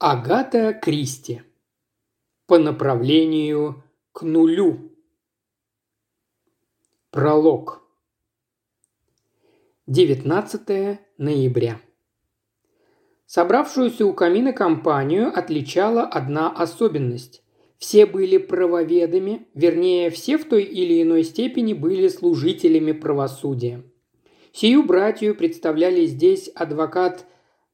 Агата Кристи. По направлению к нулю. Пролог. 19 ноября. Собравшуюся у камина компанию отличала одна особенность. Все были правоведами, вернее, все в той или иной степени были служителями правосудия. Сию братью представляли здесь адвокат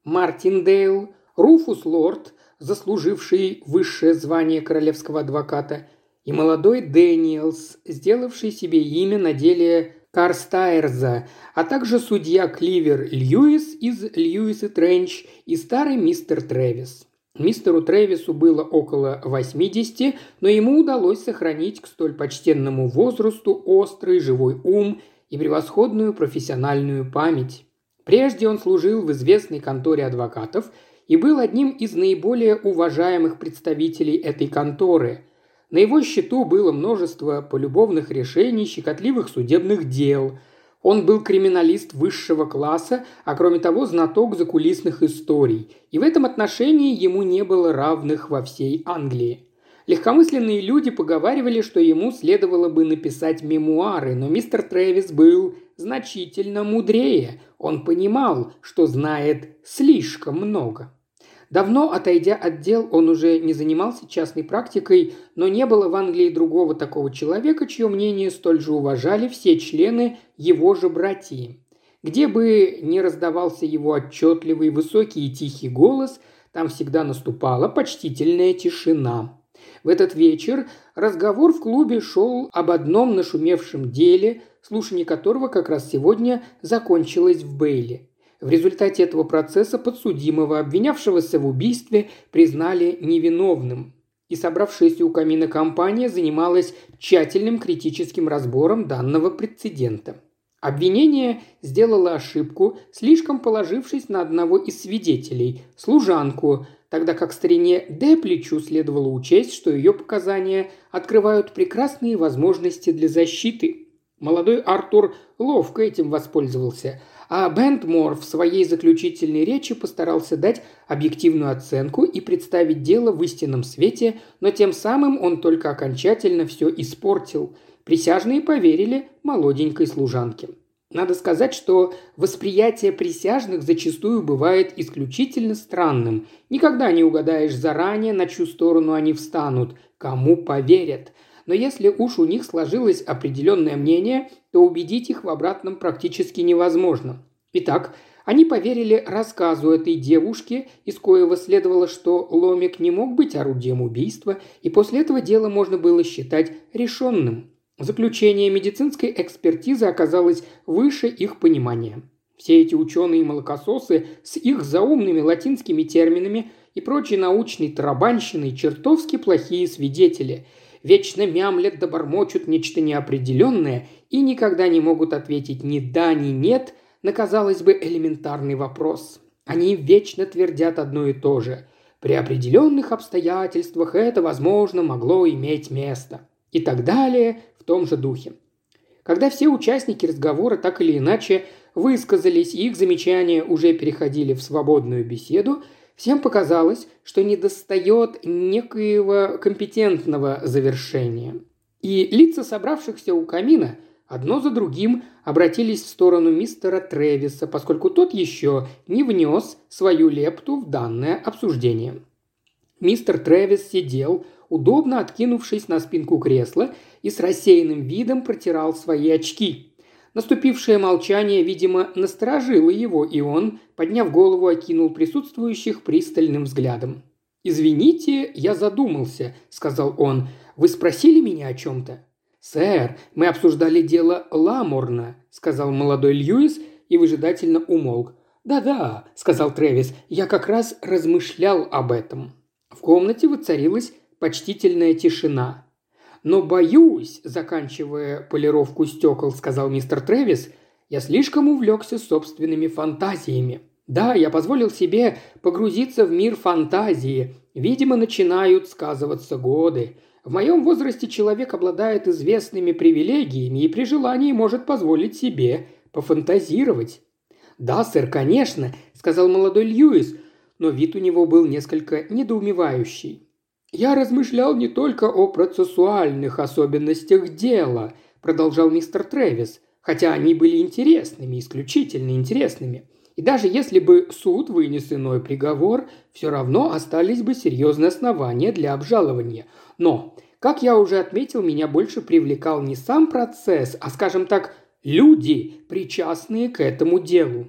Мартин Дейл, Руфус Лорд, заслуживший высшее звание королевского адвоката, и молодой Дэниелс, сделавший себе имя на деле Карстайрза, а также судья Кливер Льюис из Льюис и Тренч и старый мистер Трэвис. Мистеру Трэвису было около 80, но ему удалось сохранить к столь почтенному возрасту острый живой ум и превосходную профессиональную память. Прежде он служил в известной конторе адвокатов и был одним из наиболее уважаемых представителей этой конторы. На его счету было множество полюбовных решений, щекотливых судебных дел. Он был криминалист высшего класса, а кроме того знаток закулисных историй, и в этом отношении ему не было равных во всей Англии. Легкомысленные люди поговаривали, что ему следовало бы написать мемуары, но мистер Трэвис был значительно мудрее. Он понимал, что знает слишком много. Давно отойдя от дел, он уже не занимался частной практикой, но не было в Англии другого такого человека, чье мнение столь же уважали все члены его же братьи. Где бы ни раздавался его отчетливый, высокий и тихий голос, там всегда наступала почтительная тишина. В этот вечер разговор в клубе шел об одном нашумевшем деле, слушание которого как раз сегодня закончилось в Бейле. В результате этого процесса подсудимого, обвинявшегося в убийстве, признали невиновным. И собравшаяся у камина компания занималась тщательным критическим разбором данного прецедента. Обвинение сделало ошибку, слишком положившись на одного из свидетелей, служанку, тогда как старине Депличу следовало учесть, что ее показания открывают прекрасные возможности для защиты. Молодой Артур ловко этим воспользовался – а Бентмор в своей заключительной речи постарался дать объективную оценку и представить дело в истинном свете, но тем самым он только окончательно все испортил. Присяжные поверили молоденькой служанке. Надо сказать, что восприятие присяжных зачастую бывает исключительно странным. Никогда не угадаешь заранее, на чью сторону они встанут, кому поверят – но если уж у них сложилось определенное мнение, то убедить их в обратном практически невозможно. Итак, они поверили рассказу этой девушки, из коего следовало, что Ломик не мог быть орудием убийства, и после этого дело можно было считать решенным. Заключение медицинской экспертизы оказалось выше их понимания. Все эти ученые-молокососы с их заумными латинскими терминами и прочей научной тарабанщиной чертовски плохие свидетели – вечно мямлят да бормочут нечто неопределенное и никогда не могут ответить ни да, ни нет на, казалось бы, элементарный вопрос. Они вечно твердят одно и то же. При определенных обстоятельствах это, возможно, могло иметь место. И так далее в том же духе. Когда все участники разговора так или иначе высказались, их замечания уже переходили в свободную беседу, Всем показалось, что недостает некоего компетентного завершения. И лица собравшихся у камина одно за другим обратились в сторону мистера Тревиса, поскольку тот еще не внес свою лепту в данное обсуждение. Мистер Тревис сидел, удобно откинувшись на спинку кресла и с рассеянным видом протирал свои очки – Наступившее молчание, видимо, насторожило его, и он, подняв голову, окинул присутствующих пристальным взглядом. «Извините, я задумался», – сказал он. «Вы спросили меня о чем-то?» «Сэр, мы обсуждали дело Ламорна», – сказал молодой Льюис и выжидательно умолк. «Да-да», – сказал Трэвис, – «я как раз размышлял об этом». В комнате воцарилась почтительная тишина. «Но боюсь», – заканчивая полировку стекол, сказал мистер Трэвис, – «я слишком увлекся собственными фантазиями. Да, я позволил себе погрузиться в мир фантазии. Видимо, начинают сказываться годы. В моем возрасте человек обладает известными привилегиями и при желании может позволить себе пофантазировать». «Да, сэр, конечно», – сказал молодой Льюис, но вид у него был несколько недоумевающий. «Я размышлял не только о процессуальных особенностях дела», – продолжал мистер Трэвис, хотя они были интересными, исключительно интересными. И даже если бы суд вынес иной приговор, все равно остались бы серьезные основания для обжалования. Но, как я уже отметил, меня больше привлекал не сам процесс, а, скажем так, люди, причастные к этому делу.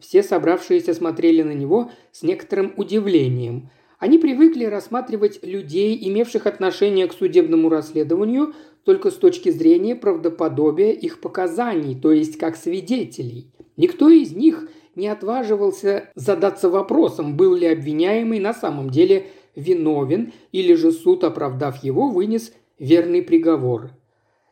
Все собравшиеся смотрели на него с некоторым удивлением – они привыкли рассматривать людей, имевших отношение к судебному расследованию, только с точки зрения правдоподобия их показаний, то есть как свидетелей. Никто из них не отваживался задаться вопросом, был ли обвиняемый на самом деле виновен, или же суд, оправдав его, вынес верный приговор.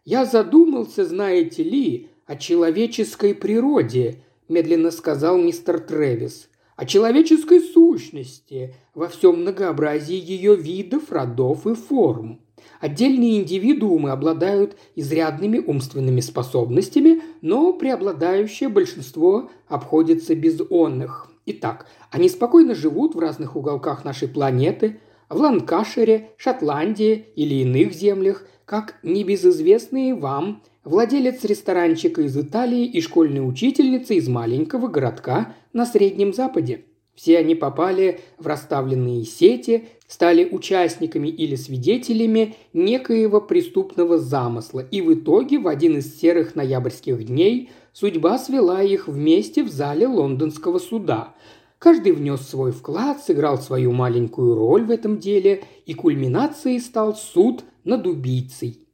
«Я задумался, знаете ли, о человеческой природе», – медленно сказал мистер Трэвис о человеческой сущности во всем многообразии ее видов, родов и форм. Отдельные индивидуумы обладают изрядными умственными способностями, но преобладающее большинство обходится без онных. Итак, они спокойно живут в разных уголках нашей планеты, в Ланкашире, Шотландии или иных землях, как небезызвестные вам владелец ресторанчика из Италии и школьная учительница из маленького городка на Среднем Западе. Все они попали в расставленные сети, стали участниками или свидетелями некоего преступного замысла, и в итоге в один из серых ноябрьских дней судьба свела их вместе в зале лондонского суда. Каждый внес свой вклад, сыграл свою маленькую роль в этом деле, и кульминацией стал суд над убийцей.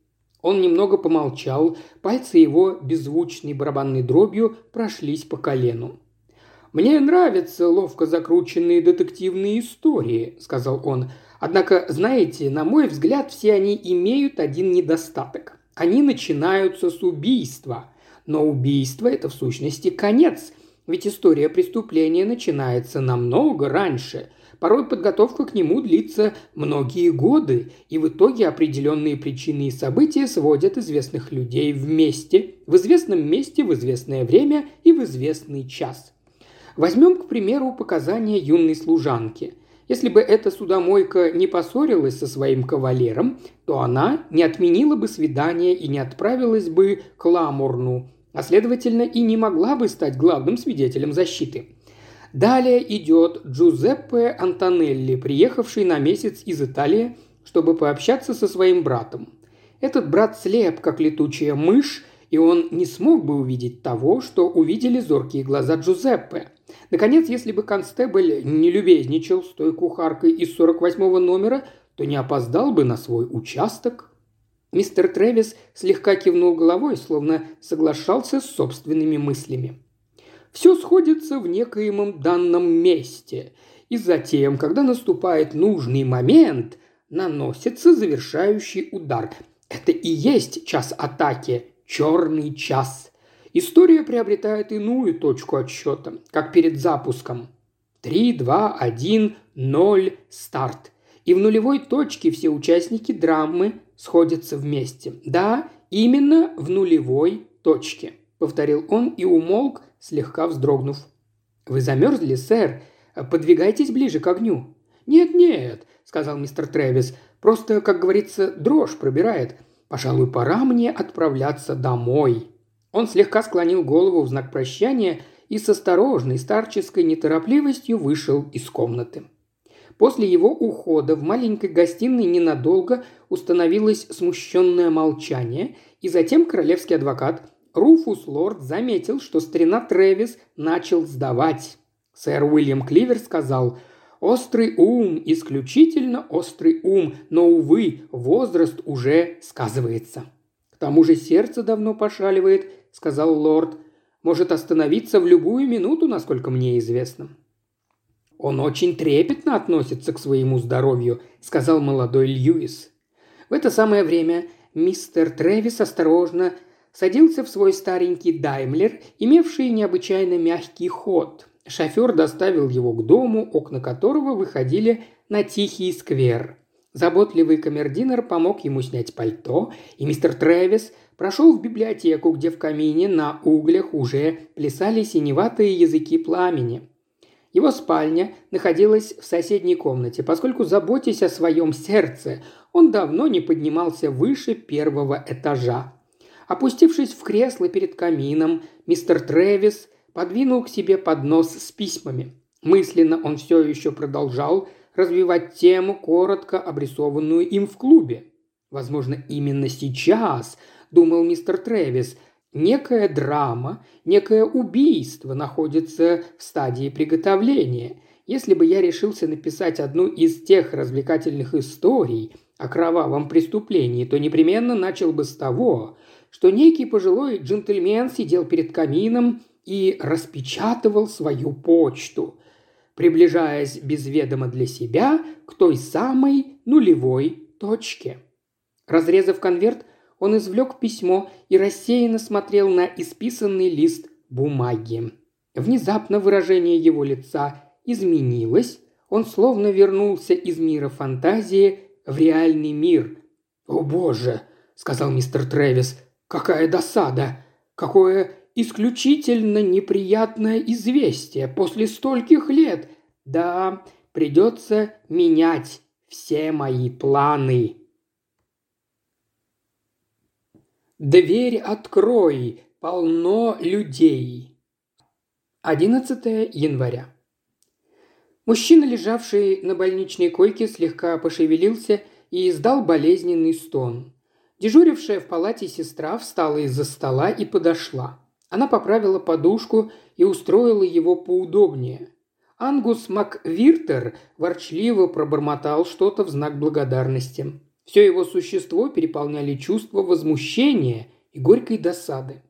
Он немного помолчал, пальцы его беззвучной барабанной дробью прошлись по колену. «Мне нравятся ловко закрученные детективные истории», – сказал он. «Однако, знаете, на мой взгляд, все они имеют один недостаток. Они начинаются с убийства. Но убийство – это в сущности конец, ведь история преступления начинается намного раньше. Порой подготовка к нему длится многие годы, и в итоге определенные причины и события сводят известных людей вместе, в известном месте, в известное время и в известный час. Возьмем, к примеру, показания юной служанки. Если бы эта судомойка не поссорилась со своим кавалером, то она не отменила бы свидание и не отправилась бы к Ламурну, а следовательно и не могла бы стать главным свидетелем защиты. Далее идет Джузеппе Антонелли, приехавший на месяц из Италии, чтобы пообщаться со своим братом. Этот брат слеп, как летучая мышь, и он не смог бы увидеть того, что увидели зоркие глаза Джузеппе. Наконец, если бы констебль не любезничал с той кухаркой из 48-го номера, то не опоздал бы на свой участок. Мистер Трэвис слегка кивнул головой, словно соглашался с собственными мыслями. Все сходится в некоемом данном месте, и затем, когда наступает нужный момент, наносится завершающий удар. Это и есть час атаки, черный час. История приобретает иную точку отсчета, как перед запуском. Три, два, один, ноль, старт. И в нулевой точке все участники драмы сходятся вместе. Да, именно в нулевой точке. Повторил он и умолк, слегка вздрогнув. «Вы замерзли, сэр? Подвигайтесь ближе к огню». «Нет-нет», — сказал мистер Трэвис, — «просто, как говорится, дрожь пробирает. Пожалуй, пора мне отправляться домой». Он слегка склонил голову в знак прощания и с осторожной старческой неторопливостью вышел из комнаты. После его ухода в маленькой гостиной ненадолго установилось смущенное молчание, и затем королевский адвокат Руфус Лорд заметил, что старина Трэвис начал сдавать. Сэр Уильям Кливер сказал «Острый ум, исключительно острый ум, но, увы, возраст уже сказывается». «К тому же сердце давно пошаливает», — сказал лорд. «Может остановиться в любую минуту, насколько мне известно». «Он очень трепетно относится к своему здоровью», — сказал молодой Льюис. В это самое время мистер Трэвис осторожно садился в свой старенький Даймлер, имевший необычайно мягкий ход. Шофер доставил его к дому, окна которого выходили на тихий сквер. Заботливый камердинер помог ему снять пальто, и мистер Трэвис прошел в библиотеку, где в камине на углях уже плясали синеватые языки пламени. Его спальня находилась в соседней комнате, поскольку, заботясь о своем сердце, он давно не поднимался выше первого этажа. Опустившись в кресло перед камином, мистер Трэвис подвинул к себе поднос с письмами. Мысленно он все еще продолжал развивать тему, коротко обрисованную им в клубе. Возможно, именно сейчас, думал мистер Трэвис, некая драма, некое убийство находится в стадии приготовления. Если бы я решился написать одну из тех развлекательных историй о кровавом преступлении, то непременно начал бы с того, что некий пожилой джентльмен сидел перед камином и распечатывал свою почту, приближаясь без ведома для себя к той самой нулевой точке. Разрезав конверт, он извлек письмо и рассеянно смотрел на исписанный лист бумаги. Внезапно выражение его лица изменилось, он словно вернулся из мира фантазии в реальный мир. «О боже!» – сказал мистер Трэвис. «Какая досада! Какое исключительно неприятное известие после стольких лет! Да, придется менять все мои планы!» Дверь открой, полно людей. 11 января. Мужчина, лежавший на больничной койке, слегка пошевелился и издал болезненный стон. Дежурившая в палате сестра встала из-за стола и подошла. Она поправила подушку и устроила его поудобнее. Ангус Маквиртер ворчливо пробормотал что-то в знак благодарности. Все его существо переполняли чувства возмущения и горькой досады.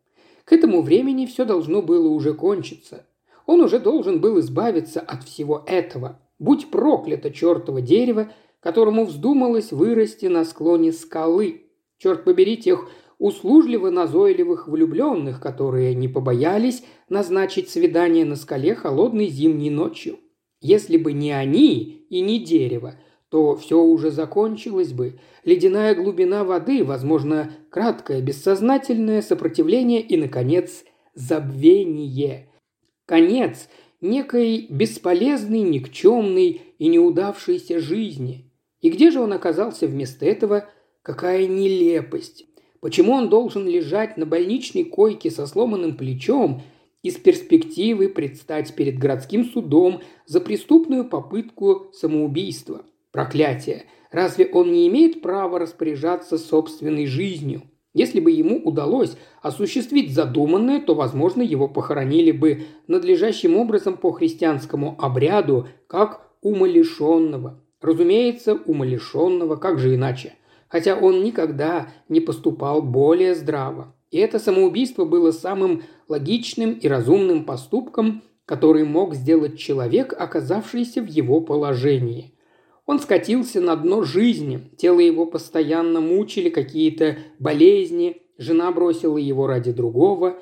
К этому времени все должно было уже кончиться. Он уже должен был избавиться от всего этого. Будь проклято чертово дерево, которому вздумалось вырасти на склоне скалы. Черт побери тех услужливо назойливых влюбленных, которые не побоялись назначить свидание на скале холодной зимней ночью. Если бы не они и не дерево, то все уже закончилось бы. Ледяная глубина воды, возможно, краткое бессознательное сопротивление и, наконец, забвение. Конец некой бесполезной, никчемной и неудавшейся жизни. И где же он оказался вместо этого? Какая нелепость! Почему он должен лежать на больничной койке со сломанным плечом и с перспективы предстать перед городским судом за преступную попытку самоубийства – Проклятие! Разве он не имеет права распоряжаться собственной жизнью? Если бы ему удалось осуществить задуманное, то, возможно, его похоронили бы надлежащим образом по христианскому обряду, как умалишенного. Разумеется, умалишенного, как же иначе? Хотя он никогда не поступал более здраво. И это самоубийство было самым логичным и разумным поступком, который мог сделать человек, оказавшийся в его положении. Он скатился на дно жизни, тело его постоянно мучили какие-то болезни, жена бросила его ради другого,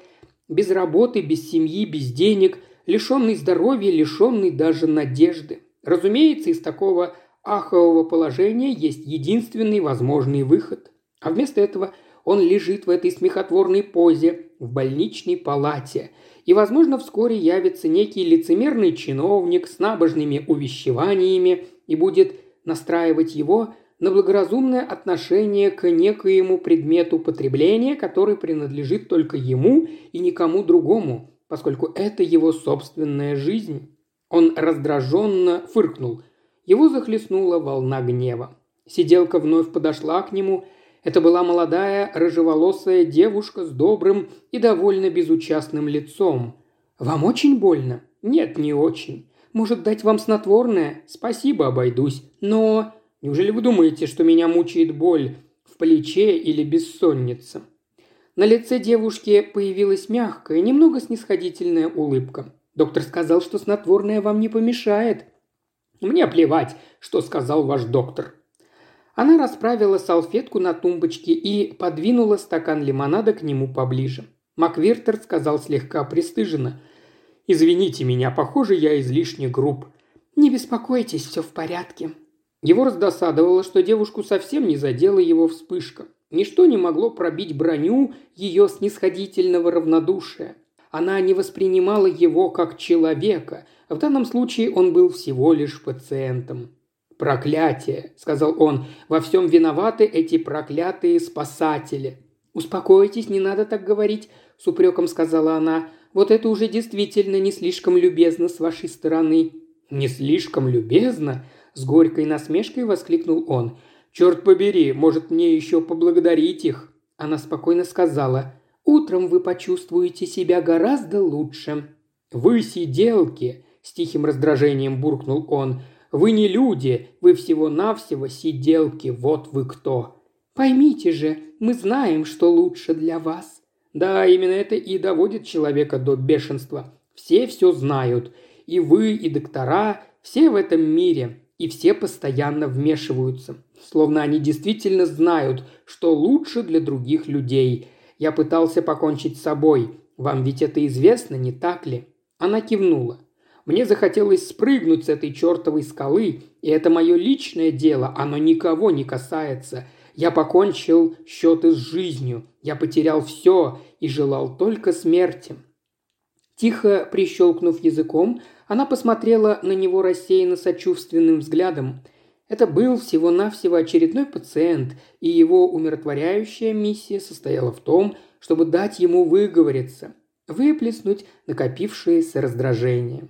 без работы, без семьи, без денег, лишенный здоровья, лишенный даже надежды. Разумеется, из такого ахового положения есть единственный возможный выход. А вместо этого он лежит в этой смехотворной позе в больничной палате. И, возможно, вскоре явится некий лицемерный чиновник с набожными увещеваниями и будет настраивать его на благоразумное отношение к некоему предмету потребления, который принадлежит только ему и никому другому, поскольку это его собственная жизнь. Он раздраженно фыркнул. Его захлестнула волна гнева. Сиделка вновь подошла к нему. Это была молодая, рыжеволосая девушка с добрым и довольно безучастным лицом. «Вам очень больно?» «Нет, не очень. Может, дать вам снотворное? Спасибо, обойдусь. Но... Неужели вы думаете, что меня мучает боль в плече или бессонница?» На лице девушки появилась мягкая, немного снисходительная улыбка. Доктор сказал, что снотворное вам не помешает. Мне плевать, что сказал ваш доктор. Она расправила салфетку на тумбочке и подвинула стакан лимонада к нему поближе. Маквиртер сказал слегка пристыженно – Извините меня, похоже, я излишне груб». «Не беспокойтесь, все в порядке». Его раздосадовало, что девушку совсем не задела его вспышка. Ничто не могло пробить броню ее снисходительного равнодушия. Она не воспринимала его как человека, В данном случае он был всего лишь пациентом. «Проклятие!» – сказал он. «Во всем виноваты эти проклятые спасатели». «Успокойтесь, не надо так говорить», – с упреком сказала она. «Вот это уже действительно не слишком любезно с вашей стороны». «Не слишком любезно?» – с горькой насмешкой воскликнул он. «Черт побери, может мне еще поблагодарить их?» Она спокойно сказала. «Утром вы почувствуете себя гораздо лучше». «Вы сиделки!» – с тихим раздражением буркнул он – вы не люди, вы всего-навсего сиделки, вот вы кто. Поймите же, мы знаем, что лучше для вас. Да, именно это и доводит человека до бешенства. Все все знают. И вы, и доктора, все в этом мире. И все постоянно вмешиваются. Словно они действительно знают, что лучше для других людей. Я пытался покончить с собой. Вам ведь это известно, не так ли? Она кивнула. Мне захотелось спрыгнуть с этой чертовой скалы, и это мое личное дело, оно никого не касается. Я покончил счеты с жизнью, я потерял все и желал только смерти». Тихо прищелкнув языком, она посмотрела на него рассеянно сочувственным взглядом. Это был всего-навсего очередной пациент, и его умиротворяющая миссия состояла в том, чтобы дать ему выговориться, выплеснуть накопившееся раздражение.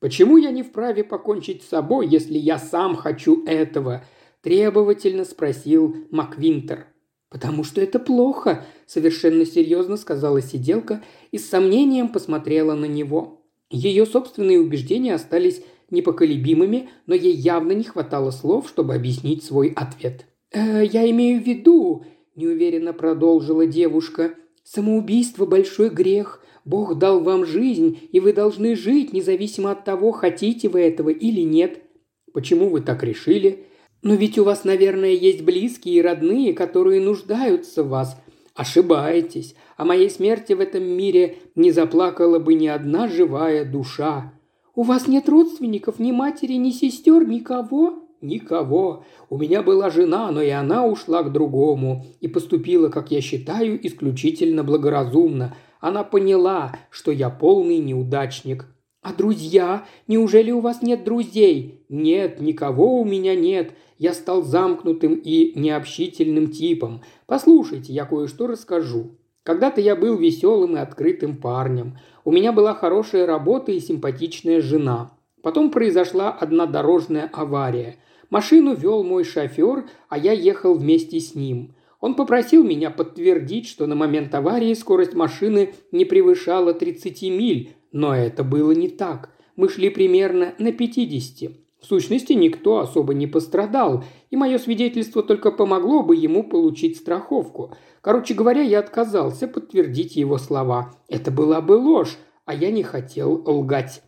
Почему я не вправе покончить с собой, если я сам хочу этого?» – требовательно спросил Маквинтер. «Потому что это плохо», – совершенно серьезно сказала сиделка и с сомнением посмотрела на него. Ее собственные убеждения остались непоколебимыми, но ей явно не хватало слов, чтобы объяснить свой ответ. «Э, «Я имею в виду», – неуверенно продолжила девушка, – «самоубийство – большой грех. Бог дал вам жизнь, и вы должны жить, независимо от того, хотите вы этого или нет. Почему вы так решили? Но ведь у вас, наверное, есть близкие и родные, которые нуждаются в вас. Ошибаетесь. О моей смерти в этом мире не заплакала бы ни одна живая душа. У вас нет родственников, ни матери, ни сестер, никого? Никого. У меня была жена, но и она ушла к другому и поступила, как я считаю, исключительно благоразумно – она поняла, что я полный неудачник. «А друзья? Неужели у вас нет друзей?» «Нет, никого у меня нет. Я стал замкнутым и необщительным типом. Послушайте, я кое-что расскажу. Когда-то я был веселым и открытым парнем. У меня была хорошая работа и симпатичная жена. Потом произошла одна дорожная авария. Машину вел мой шофер, а я ехал вместе с ним. Он попросил меня подтвердить, что на момент аварии скорость машины не превышала 30 миль, но это было не так. Мы шли примерно на 50. В сущности, никто особо не пострадал, и мое свидетельство только помогло бы ему получить страховку. Короче говоря, я отказался подтвердить его слова. Это была бы ложь, а я не хотел лгать.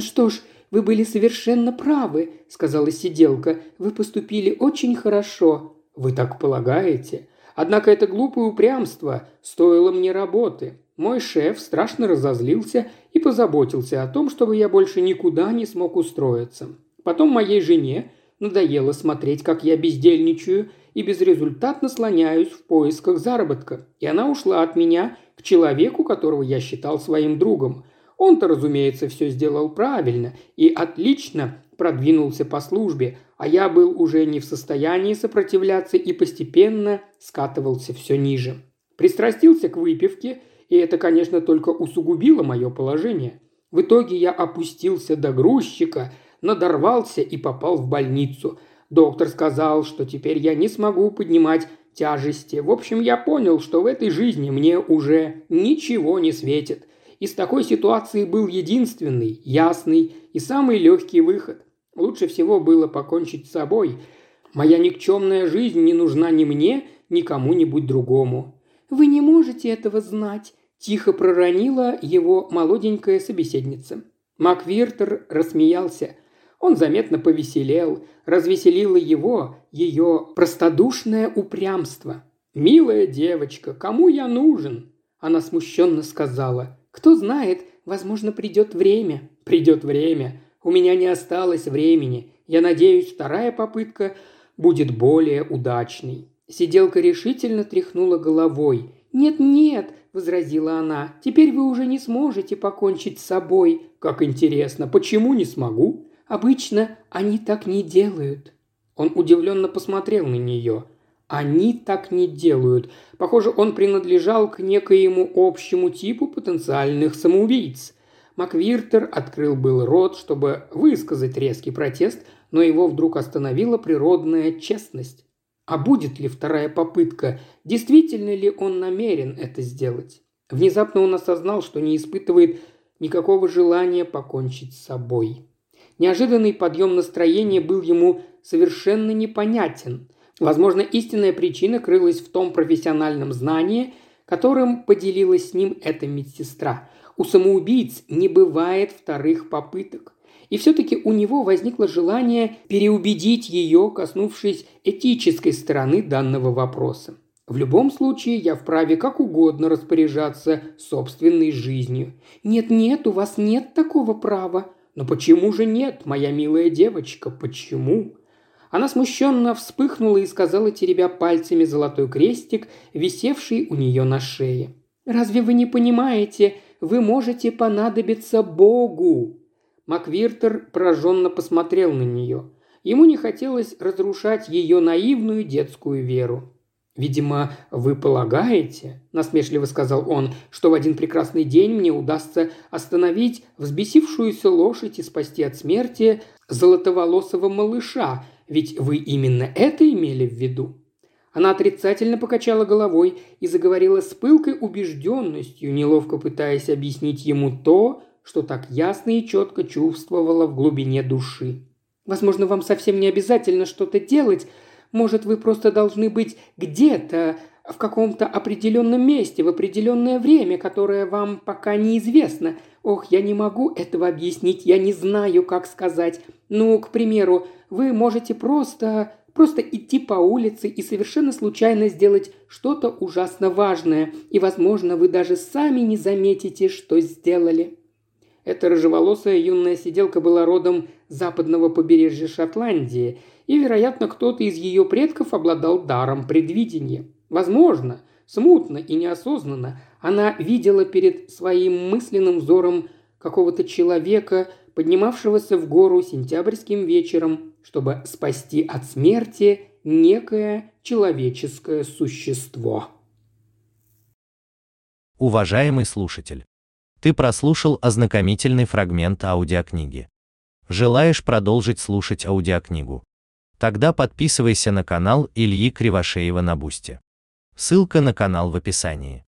«Что ж, вы были совершенно правы», — сказала сиделка. «Вы поступили очень хорошо. Вы так полагаете? Однако это глупое упрямство стоило мне работы. Мой шеф страшно разозлился и позаботился о том, чтобы я больше никуда не смог устроиться. Потом моей жене надоело смотреть, как я бездельничаю и безрезультатно слоняюсь в поисках заработка. И она ушла от меня к человеку, которого я считал своим другом. Он-то, разумеется, все сделал правильно и отлично продвинулся по службе, а я был уже не в состоянии сопротивляться и постепенно скатывался все ниже. Пристрастился к выпивке, и это, конечно, только усугубило мое положение. В итоге я опустился до грузчика, надорвался и попал в больницу. Доктор сказал, что теперь я не смогу поднимать тяжести. В общем, я понял, что в этой жизни мне уже ничего не светит. Из такой ситуации был единственный, ясный и самый легкий выход. Лучше всего было покончить с собой. Моя никчемная жизнь не нужна ни мне, ни кому-нибудь другому». «Вы не можете этого знать», – тихо проронила его молоденькая собеседница. Маквиртер рассмеялся. Он заметно повеселел. Развеселило его ее простодушное упрямство. «Милая девочка, кому я нужен?» Она смущенно сказала. «Кто знает, возможно, придет время». «Придет время. У меня не осталось времени. Я надеюсь, вторая попытка будет более удачной». Сиделка решительно тряхнула головой. «Нет-нет», – возразила она, – «теперь вы уже не сможете покончить с собой. Как интересно, почему не смогу? Обычно они так не делают. Он удивленно посмотрел на нее. Они так не делают. Похоже, он принадлежал к некоему общему типу потенциальных самоубийц. Маквиртер открыл был рот, чтобы высказать резкий протест, но его вдруг остановила природная честность. А будет ли вторая попытка? Действительно ли он намерен это сделать? Внезапно он осознал, что не испытывает никакого желания покончить с собой. Неожиданный подъем настроения был ему совершенно непонятен. Возможно, истинная причина крылась в том профессиональном знании, которым поделилась с ним эта медсестра. У самоубийц не бывает вторых попыток. И все-таки у него возникло желание переубедить ее, коснувшись этической стороны данного вопроса. В любом случае, я вправе как угодно распоряжаться собственной жизнью. Нет-нет, у вас нет такого права. Но почему же нет, моя милая девочка, почему? Она смущенно вспыхнула и сказала, теребя пальцами золотой крестик, висевший у нее на шее. «Разве вы не понимаете, вы можете понадобиться Богу?» Маквиртер пораженно посмотрел на нее. Ему не хотелось разрушать ее наивную детскую веру. «Видимо, вы полагаете, – насмешливо сказал он, – что в один прекрасный день мне удастся остановить взбесившуюся лошадь и спасти от смерти золотоволосого малыша, ведь вы именно это имели в виду?» Она отрицательно покачала головой и заговорила с пылкой убежденностью, неловко пытаясь объяснить ему то, что так ясно и четко чувствовала в глубине души. «Возможно, вам совсем не обязательно что-то делать, может, вы просто должны быть где-то, в каком-то определенном месте, в определенное время, которое вам пока неизвестно. Ох, я не могу этого объяснить, я не знаю, как сказать. Ну, к примеру, вы можете просто просто идти по улице и совершенно случайно сделать что-то ужасно важное, и, возможно, вы даже сами не заметите, что сделали. Эта рыжеволосая юная сиделка была родом западного побережья Шотландии – и, вероятно, кто-то из ее предков обладал даром предвидения. Возможно, смутно и неосознанно она видела перед своим мысленным взором какого-то человека, поднимавшегося в гору сентябрьским вечером, чтобы спасти от смерти некое человеческое существо. Уважаемый слушатель, ты прослушал ознакомительный фрагмент аудиокниги. Желаешь продолжить слушать аудиокнигу? Тогда подписывайся на канал Ильи Кривошеева на Бусте. Ссылка на канал в описании.